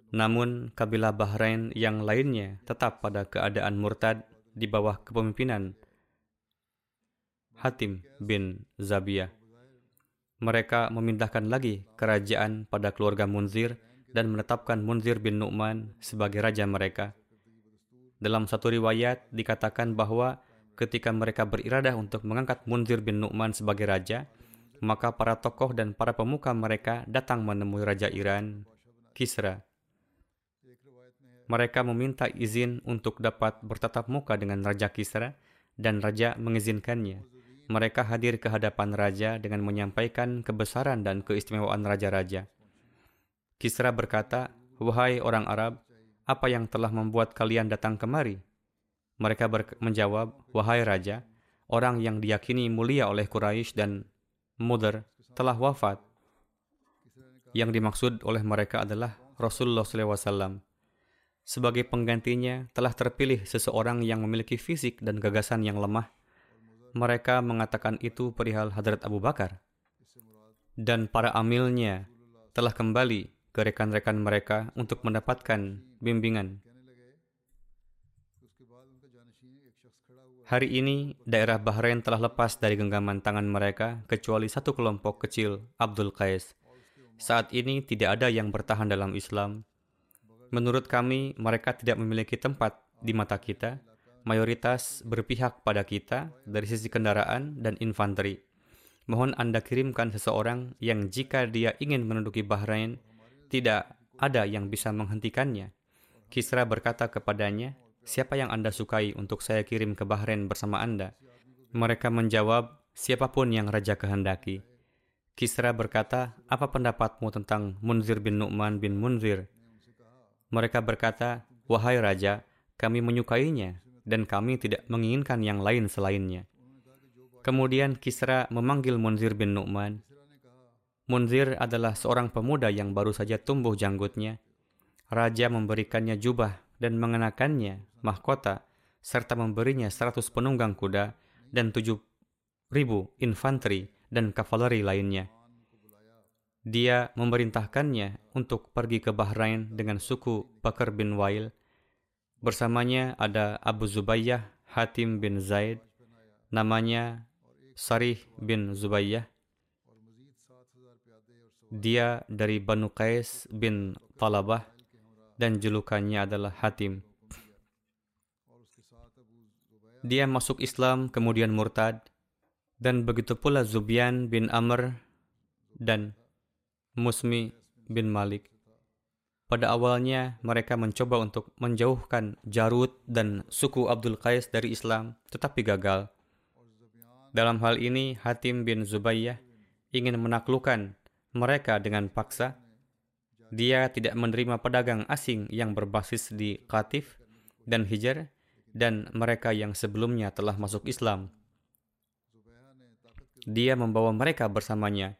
[SPEAKER 2] namun kabilah Bahrain yang lainnya tetap pada keadaan murtad di bawah kepemimpinan Hatim bin Zabiyah. Mereka memindahkan lagi kerajaan pada keluarga Munzir dan menetapkan Munzir bin Nu'man sebagai raja mereka. Dalam satu riwayat dikatakan bahwa ketika mereka beriradah untuk mengangkat Munzir bin Nu'man sebagai raja, maka para tokoh dan para pemuka mereka datang menemui Raja Iran, Kisra. Mereka meminta izin untuk dapat bertatap muka dengan Raja Kisra dan Raja mengizinkannya. Mereka hadir ke hadapan Raja dengan menyampaikan kebesaran dan keistimewaan Raja-Raja. Kisra berkata, Wahai orang Arab, apa yang telah membuat kalian datang kemari? Mereka menjawab, Wahai Raja, orang yang diyakini mulia oleh Quraisy dan Mudar telah wafat. Yang dimaksud oleh mereka adalah Rasulullah SAW. Sebagai penggantinya, telah terpilih seseorang yang memiliki fisik dan gagasan yang lemah. Mereka mengatakan itu perihal Hadrat Abu Bakar. Dan para amilnya telah kembali ke rekan-rekan mereka untuk mendapatkan bimbingan. Hari ini, daerah Bahrain telah lepas dari genggaman tangan mereka kecuali satu kelompok kecil, Abdul Qais. Saat ini tidak ada yang bertahan dalam Islam. Menurut kami, mereka tidak memiliki tempat di mata kita. Mayoritas berpihak pada kita dari sisi kendaraan dan infanteri. Mohon Anda kirimkan seseorang yang jika dia ingin menduduki Bahrain, tidak ada yang bisa menghentikannya. Kisra berkata kepadanya, siapa yang Anda sukai untuk saya kirim ke Bahrain bersama Anda? Mereka menjawab, siapa pun yang Raja kehendaki. Kisra berkata, apa pendapatmu tentang Munzir bin Nu'man bin Munzir? Mereka berkata, wahai Raja, kami menyukainya dan kami tidak menginginkan yang lain selainnya. Kemudian Kisra memanggil Munzir bin Nu'man. Munzir adalah seorang pemuda yang baru saja tumbuh janggutnya. Raja memberikannya jubah dan mengenakannya mahkota, serta memberinya seratus penunggang kuda dan tujuh ribu infanteri dan kavaleri lainnya. Dia memerintahkannya untuk pergi ke Bahrain dengan suku Bakar bin Wail. Bersamanya ada Abu Zubayyah Hatim bin Zaid, namanya Sarih bin Zubayyah, dia dari Banu Qais bin Talabah dan julukannya adalah Hatim. Dia masuk Islam kemudian murtad dan begitu pula Zubyan bin Amr dan Musmi bin Malik. Pada awalnya mereka mencoba untuk menjauhkan Jarud dan suku Abdul Qais dari Islam tetapi gagal. Dalam hal ini Hatim bin Zubayyah ingin menaklukkan mereka dengan paksa. Dia tidak menerima pedagang asing yang berbasis di Qatif dan Hijr dan mereka yang sebelumnya telah masuk Islam. Dia membawa mereka bersamanya.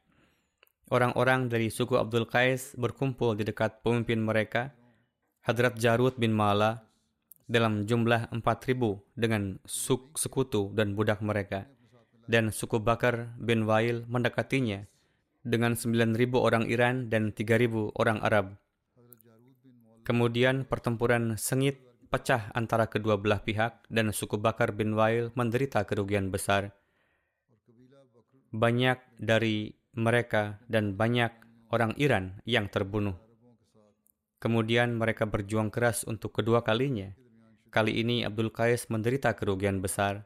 [SPEAKER 2] Orang-orang dari suku Abdul Qais berkumpul di dekat pemimpin mereka, Hadrat Jarud bin Mala, dalam jumlah 4.000 dengan suk sekutu dan budak mereka. Dan suku Bakar bin Wail mendekatinya dengan 9.000 orang Iran dan 3.000 orang Arab. Kemudian pertempuran sengit pecah antara kedua belah pihak dan suku Bakar bin Wail menderita kerugian besar. Banyak dari mereka dan banyak orang Iran yang terbunuh. Kemudian mereka berjuang keras untuk kedua kalinya. Kali ini Abdul Qais menderita kerugian besar.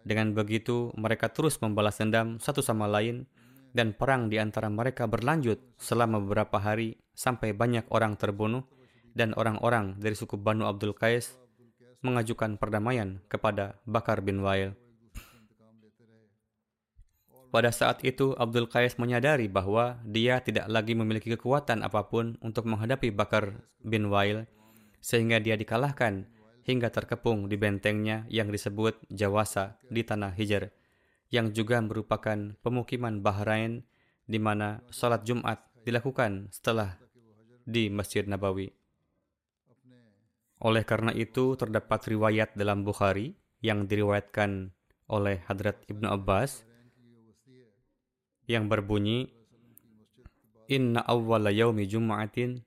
[SPEAKER 2] Dengan begitu, mereka terus membalas dendam satu sama lain dan perang di antara mereka berlanjut selama beberapa hari sampai banyak orang terbunuh dan orang-orang dari suku Banu Abdul Qais mengajukan perdamaian kepada Bakar bin Wail. Pada saat itu, Abdul Qais menyadari bahwa dia tidak lagi memiliki kekuatan apa pun untuk menghadapi Bakar bin Wail, sehingga dia dikalahkan hingga terkepung di bentengnya yang disebut Jawasa di tanah Hijr yang juga merupakan pemukiman Bahrain di mana salat Jumat dilakukan setelah di Masjid Nabawi. Oleh karena itu, terdapat riwayat dalam Bukhari yang diriwayatkan oleh Hadrat Ibnu Abbas yang berbunyi Inna awwala yaumi jum'atin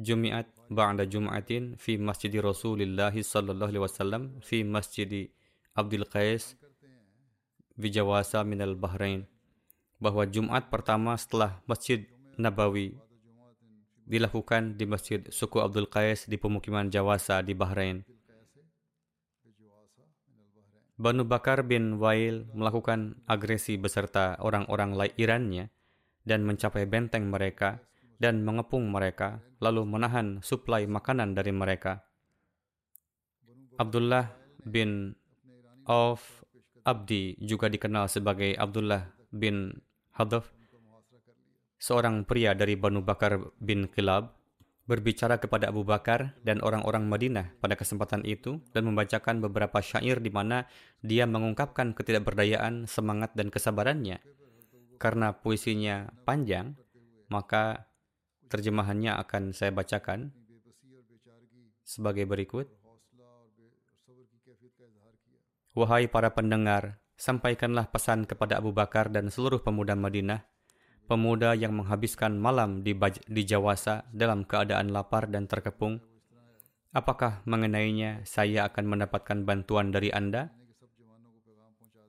[SPEAKER 2] jumi'at ba'da jum'atin fi masjidi Rasulillah sallallahu alaihi wasallam fi masjidi Abdul Qais Wijawasa minal Bahrain bahwa Jumat pertama setelah Masjid Nabawi dilakukan di Masjid Suku Abdul Qais di pemukiman Jawasa di Bahrain. Banu Bakar bin Wail melakukan agresi beserta orang-orang Irannya dan mencapai benteng mereka dan mengepung mereka, lalu menahan suplai makanan dari mereka. Abdullah bin Auf Abdi juga dikenal sebagai Abdullah bin Hadaf, seorang pria dari Banu Bakar bin Kilab, berbicara kepada Abu Bakar dan orang-orang Madinah pada kesempatan itu dan membacakan beberapa syair di mana dia mengungkapkan ketidakberdayaan, semangat, dan kesabarannya. Karena puisinya panjang, maka terjemahannya akan saya bacakan sebagai berikut. Wahai para pendengar, sampaikanlah pesan kepada Abu Bakar dan seluruh pemuda Madinah pemuda yang menghabiskan malam di, di Jawasa dalam keadaan lapar dan terkepung? Apakah mengenainya saya akan mendapatkan bantuan dari Anda?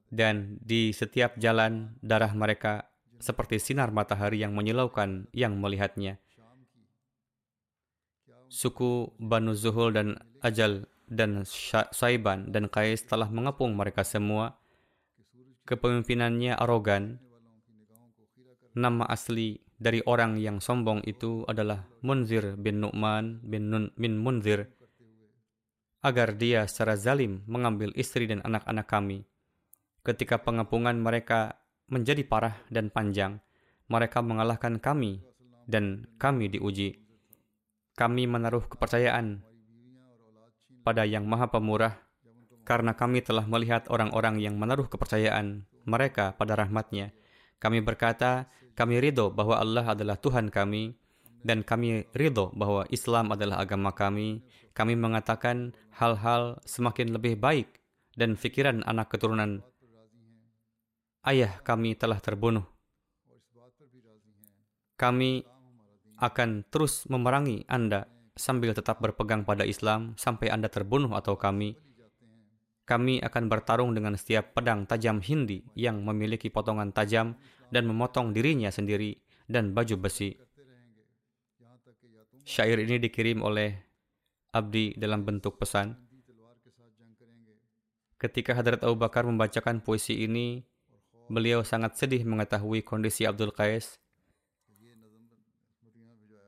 [SPEAKER 2] Dan di setiap jalan darah mereka seperti sinar matahari yang menyilaukan yang melihatnya. Suku Banu Zuhul dan Ajal dan Saiban dan Kais telah mengepung mereka semua. Kepemimpinannya arogan Nama asli dari orang yang sombong itu adalah Munzir bin Nu'man bin, Nun, bin Munzir agar dia secara zalim mengambil istri dan anak-anak kami. Ketika pengepungan mereka menjadi parah dan panjang, mereka mengalahkan kami dan kami diuji. Kami menaruh kepercayaan pada Yang Maha Pemurah karena kami telah melihat orang-orang yang menaruh kepercayaan mereka pada rahmatnya. Kami berkata, kami ridho bahwa Allah adalah Tuhan kami, dan kami ridho bahwa Islam adalah agama kami. Kami mengatakan hal-hal semakin lebih baik dan fikiran anak keturunan ayah kami telah terbunuh. Kami akan terus memerangi Anda sambil tetap berpegang pada Islam sampai Anda terbunuh atau kami. Kami akan bertarung dengan setiap pedang tajam Hindi yang memiliki potongan tajam dan memotong dirinya sendiri dan baju besi. Syair ini dikirim oleh Abdi dalam bentuk pesan. Ketika Hadrat Abu Bakar membacakan puisi ini, beliau sangat sedih mengetahui kondisi Abdul Qais.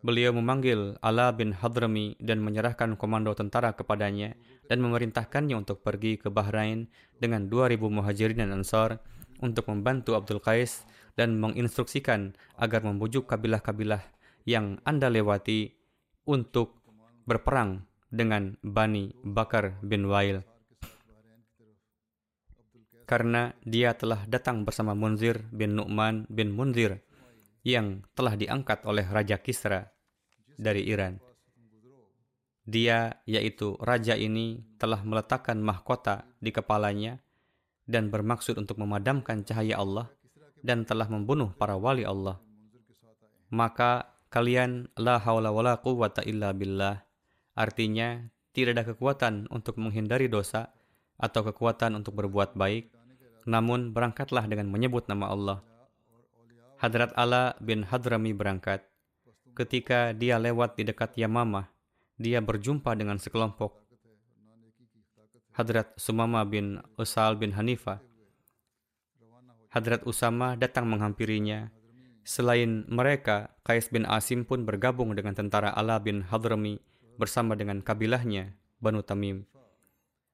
[SPEAKER 2] Beliau memanggil Ala bin Hadrami dan menyerahkan komando tentara kepadanya dan memerintahkannya untuk pergi ke Bahrain dengan 2000 muhajirin dan ansar untuk membantu Abdul Qais dan menginstruksikan agar membujuk kabilah-kabilah yang Anda lewati untuk berperang dengan Bani Bakar bin Wail. Karena dia telah datang bersama Munzir bin Nu'man bin Munzir yang telah diangkat oleh Raja Kisra dari Iran. Dia, yaitu raja ini, telah meletakkan mahkota di kepalanya dan bermaksud untuk memadamkan cahaya Allah dan telah membunuh para wali Allah. Maka kalian la haula wala quwwata illa billah. Artinya, tidak ada kekuatan untuk menghindari dosa atau kekuatan untuk berbuat baik, namun berangkatlah dengan menyebut nama Allah. Hadrat Ala bin Hadrami berangkat. Ketika dia lewat di dekat Yamamah, dia berjumpa dengan sekelompok Hadrat Sumama bin Usal bin Hanifah Hadrat Usama datang menghampirinya. Selain mereka, Kais bin Asim pun bergabung dengan tentara Ala bin Hadrami bersama dengan kabilahnya, Banu Tamim.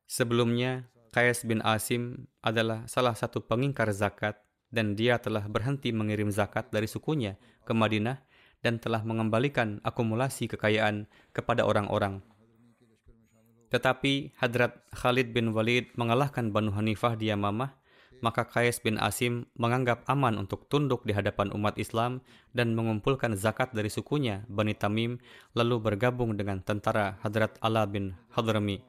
[SPEAKER 2] Sebelumnya, Kais bin Asim adalah salah satu pengingkar zakat dan dia telah berhenti mengirim zakat dari sukunya ke Madinah dan telah mengembalikan akumulasi kekayaan kepada orang-orang. Tetapi Hadrat Khalid bin Walid mengalahkan Banu Hanifah di Yamamah maka Qais bin Asim menganggap aman untuk tunduk di hadapan umat Islam dan mengumpulkan zakat dari sukunya, Bani Tamim, lalu bergabung dengan tentara Hadrat Ala bin Hadrami.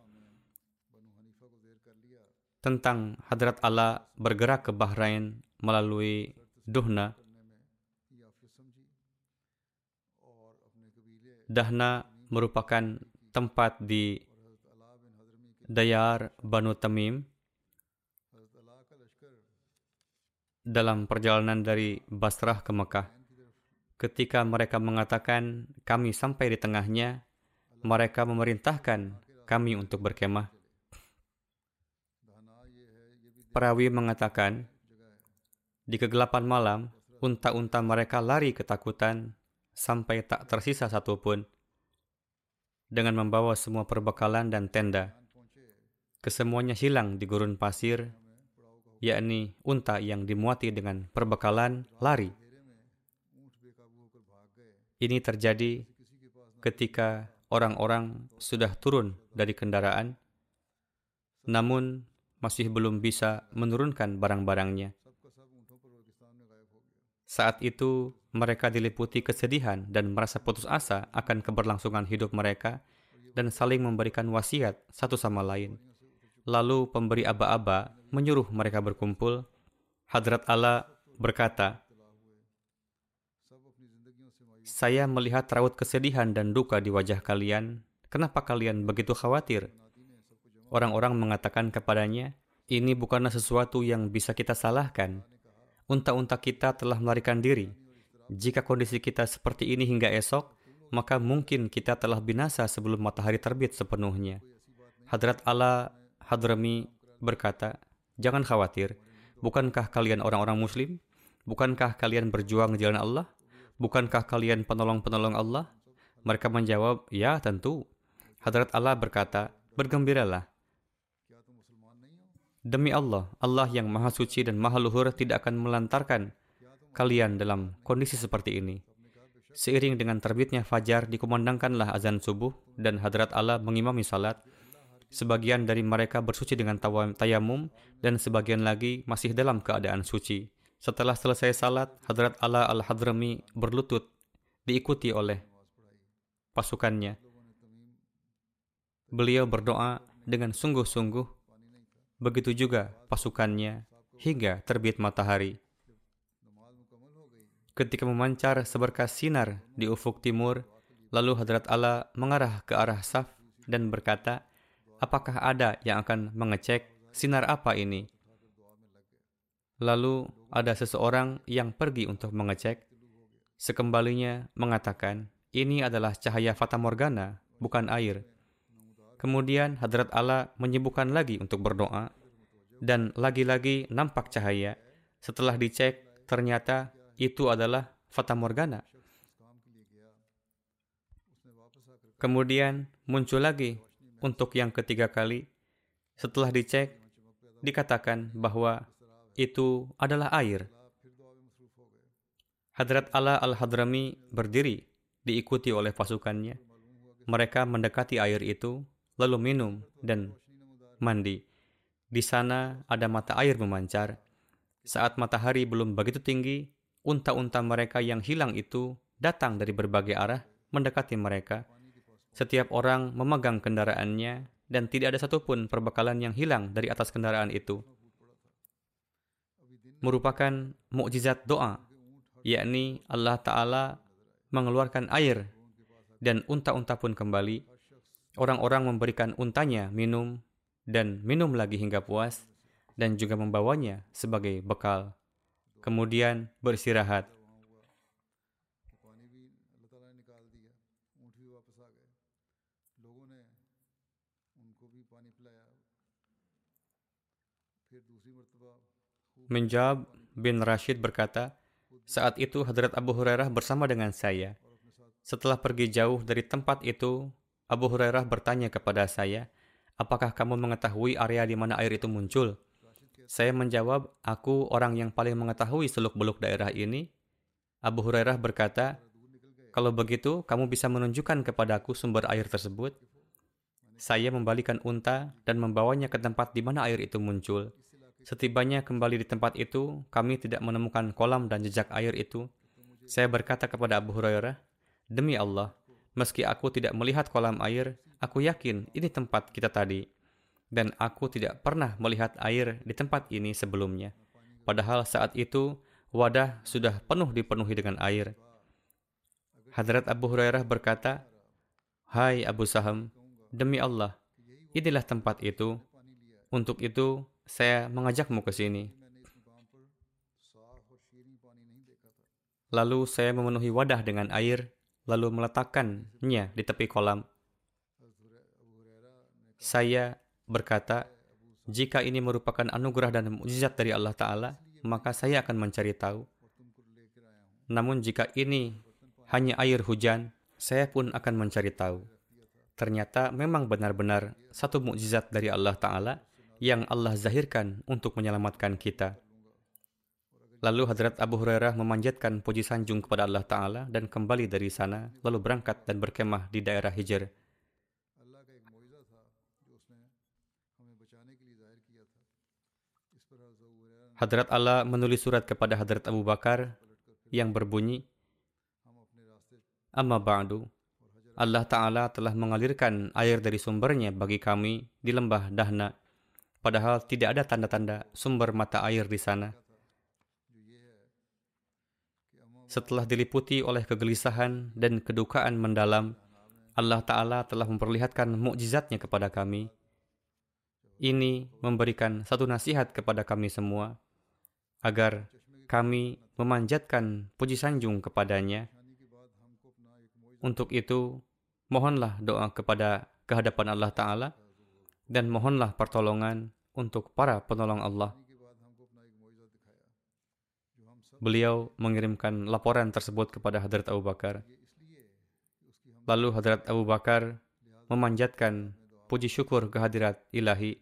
[SPEAKER 2] Tentang Hadrat Ala bergerak ke Bahrain melalui Duhna, Dahna merupakan tempat di Dayar Banu Tamim dalam perjalanan dari Basrah ke Mekah. Ketika mereka mengatakan kami sampai di tengahnya, mereka memerintahkan kami untuk berkemah. Perawi mengatakan, di kegelapan malam, unta-unta mereka lari ketakutan sampai tak tersisa satupun dengan membawa semua perbekalan dan tenda. Kesemuanya hilang di gurun pasir yakni unta yang dimuati dengan perbekalan lari. Ini terjadi ketika orang-orang sudah turun dari kendaraan, namun masih belum bisa menurunkan barang-barangnya. Saat itu, mereka diliputi kesedihan dan merasa putus asa akan keberlangsungan hidup mereka dan saling memberikan wasiat satu sama lain. Lalu pemberi aba-aba menyuruh mereka berkumpul, Hadrat Allah berkata, Saya melihat raut kesedihan dan duka di wajah kalian. Kenapa kalian begitu khawatir? Orang-orang mengatakan kepadanya, ini bukanlah sesuatu yang bisa kita salahkan. Unta-unta kita telah melarikan diri. Jika kondisi kita seperti ini hingga esok, maka mungkin kita telah binasa sebelum matahari terbit sepenuhnya. Hadrat Allah Hadrami berkata, Jangan khawatir, bukankah kalian orang-orang muslim? Bukankah kalian berjuang jalan Allah? Bukankah kalian penolong-penolong Allah? Mereka menjawab, ya tentu. Hadrat Allah berkata, bergembiralah. Demi Allah, Allah yang maha suci dan maha luhur tidak akan melantarkan kalian dalam kondisi seperti ini. Seiring dengan terbitnya fajar, dikumandangkanlah azan subuh dan hadrat Allah mengimami salat. Sebagian dari mereka bersuci dengan tayamum dan sebagian lagi masih dalam keadaan suci. Setelah selesai salat, Hadrat Allah Al-Hadrami berlutut diikuti oleh pasukannya. Beliau berdoa dengan sungguh-sungguh. Begitu juga pasukannya hingga terbit matahari. Ketika memancar seberkas sinar di ufuk timur, lalu Hadrat Allah mengarah ke arah Saf dan berkata, apakah ada yang akan mengecek sinar apa ini? Lalu ada seseorang yang pergi untuk mengecek. Sekembalinya mengatakan, ini adalah cahaya Fata Morgana, bukan air. Kemudian Hadrat Allah menyibukkan lagi untuk berdoa, dan lagi-lagi nampak cahaya. Setelah dicek, ternyata itu adalah Fata Morgana. Kemudian muncul lagi untuk yang ketiga kali, setelah dicek, dikatakan bahwa itu adalah air. Hadrat Allah Al-Hadrami berdiri, diikuti oleh pasukannya. Mereka mendekati air itu, lalu minum dan mandi. Di sana ada mata air memancar. Saat matahari belum begitu tinggi, unta-unta mereka yang hilang itu datang dari berbagai arah mendekati mereka setiap orang memegang kendaraannya dan tidak ada satupun perbekalan yang hilang dari atas kendaraan itu. Merupakan mukjizat doa, yakni Allah Ta'ala mengeluarkan air dan unta-unta pun kembali. Orang-orang memberikan untanya minum dan minum lagi hingga puas dan juga membawanya sebagai bekal. Kemudian beristirahat. Menjawab bin Rashid berkata, saat itu Hadrat Abu Hurairah bersama dengan saya. Setelah pergi jauh dari tempat itu, Abu Hurairah bertanya kepada saya, apakah kamu mengetahui area di mana air itu muncul? Saya menjawab, aku orang yang paling mengetahui seluk-beluk daerah ini. Abu Hurairah berkata, kalau begitu, kamu bisa menunjukkan kepadaku sumber air tersebut. Saya membalikan unta dan membawanya ke tempat di mana air itu muncul. Setibanya kembali di tempat itu, kami tidak menemukan kolam dan jejak air itu. Saya berkata kepada Abu Hurairah, Demi Allah, meski aku tidak melihat kolam air, aku yakin ini tempat kita tadi. Dan aku tidak pernah melihat air di tempat ini sebelumnya. Padahal saat itu, wadah sudah penuh dipenuhi dengan air. Hadrat Abu Hurairah berkata, Hai Abu Saham, demi Allah, inilah tempat itu. Untuk itu, saya mengajakmu ke sini. Lalu saya memenuhi wadah dengan air, lalu meletakkannya di tepi kolam. Saya berkata, jika ini merupakan anugerah dan mujizat dari Allah Ta'ala, maka saya akan mencari tahu. Namun jika ini hanya air hujan, saya pun akan mencari tahu. Ternyata memang benar-benar satu mukjizat dari Allah Ta'ala yang Allah zahirkan untuk menyelamatkan kita. Lalu Hadrat Abu Hurairah memanjatkan puji sanjung kepada Allah Ta'ala dan kembali dari sana, lalu berangkat dan berkemah di daerah Hijr. Hadrat Allah menulis surat kepada Hadrat Abu Bakar yang berbunyi, Amma ba'du, Allah Ta'ala telah mengalirkan air dari sumbernya bagi kami di lembah Dahna padahal tidak ada tanda-tanda sumber mata air di sana. Setelah diliputi oleh kegelisahan dan kedukaan mendalam, Allah Ta'ala telah memperlihatkan mukjizatnya kepada kami. Ini memberikan satu nasihat kepada kami semua, agar kami memanjatkan puji sanjung kepadanya. Untuk itu, mohonlah doa kepada kehadapan Allah Ta'ala, dan mohonlah pertolongan untuk para penolong Allah. Beliau mengirimkan laporan tersebut kepada Hadrat Abu Bakar. Lalu Hadrat Abu Bakar memanjatkan puji syukur kehadirat ilahi,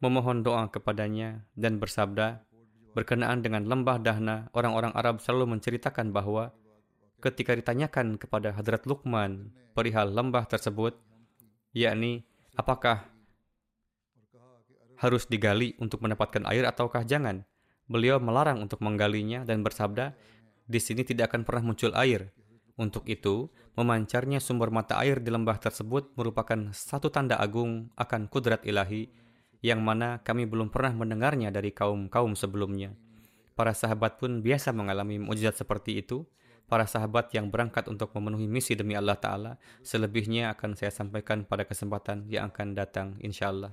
[SPEAKER 2] memohon doa kepadanya dan bersabda, berkenaan dengan lembah Dahna, orang-orang Arab selalu menceritakan bahwa ketika ditanyakan kepada Hadrat Luqman perihal lembah tersebut, yakni apakah harus digali untuk mendapatkan air ataukah jangan? Beliau melarang untuk menggalinya dan bersabda, di sini tidak akan pernah muncul air. Untuk itu, memancarnya sumber mata air di lembah tersebut merupakan satu tanda agung akan kudrat ilahi yang mana kami belum pernah mendengarnya dari kaum-kaum sebelumnya. Para sahabat pun biasa mengalami mujizat seperti itu, para sahabat yang berangkat untuk memenuhi misi demi Allah Ta'ala. Selebihnya akan saya sampaikan pada kesempatan yang akan datang, insya Allah.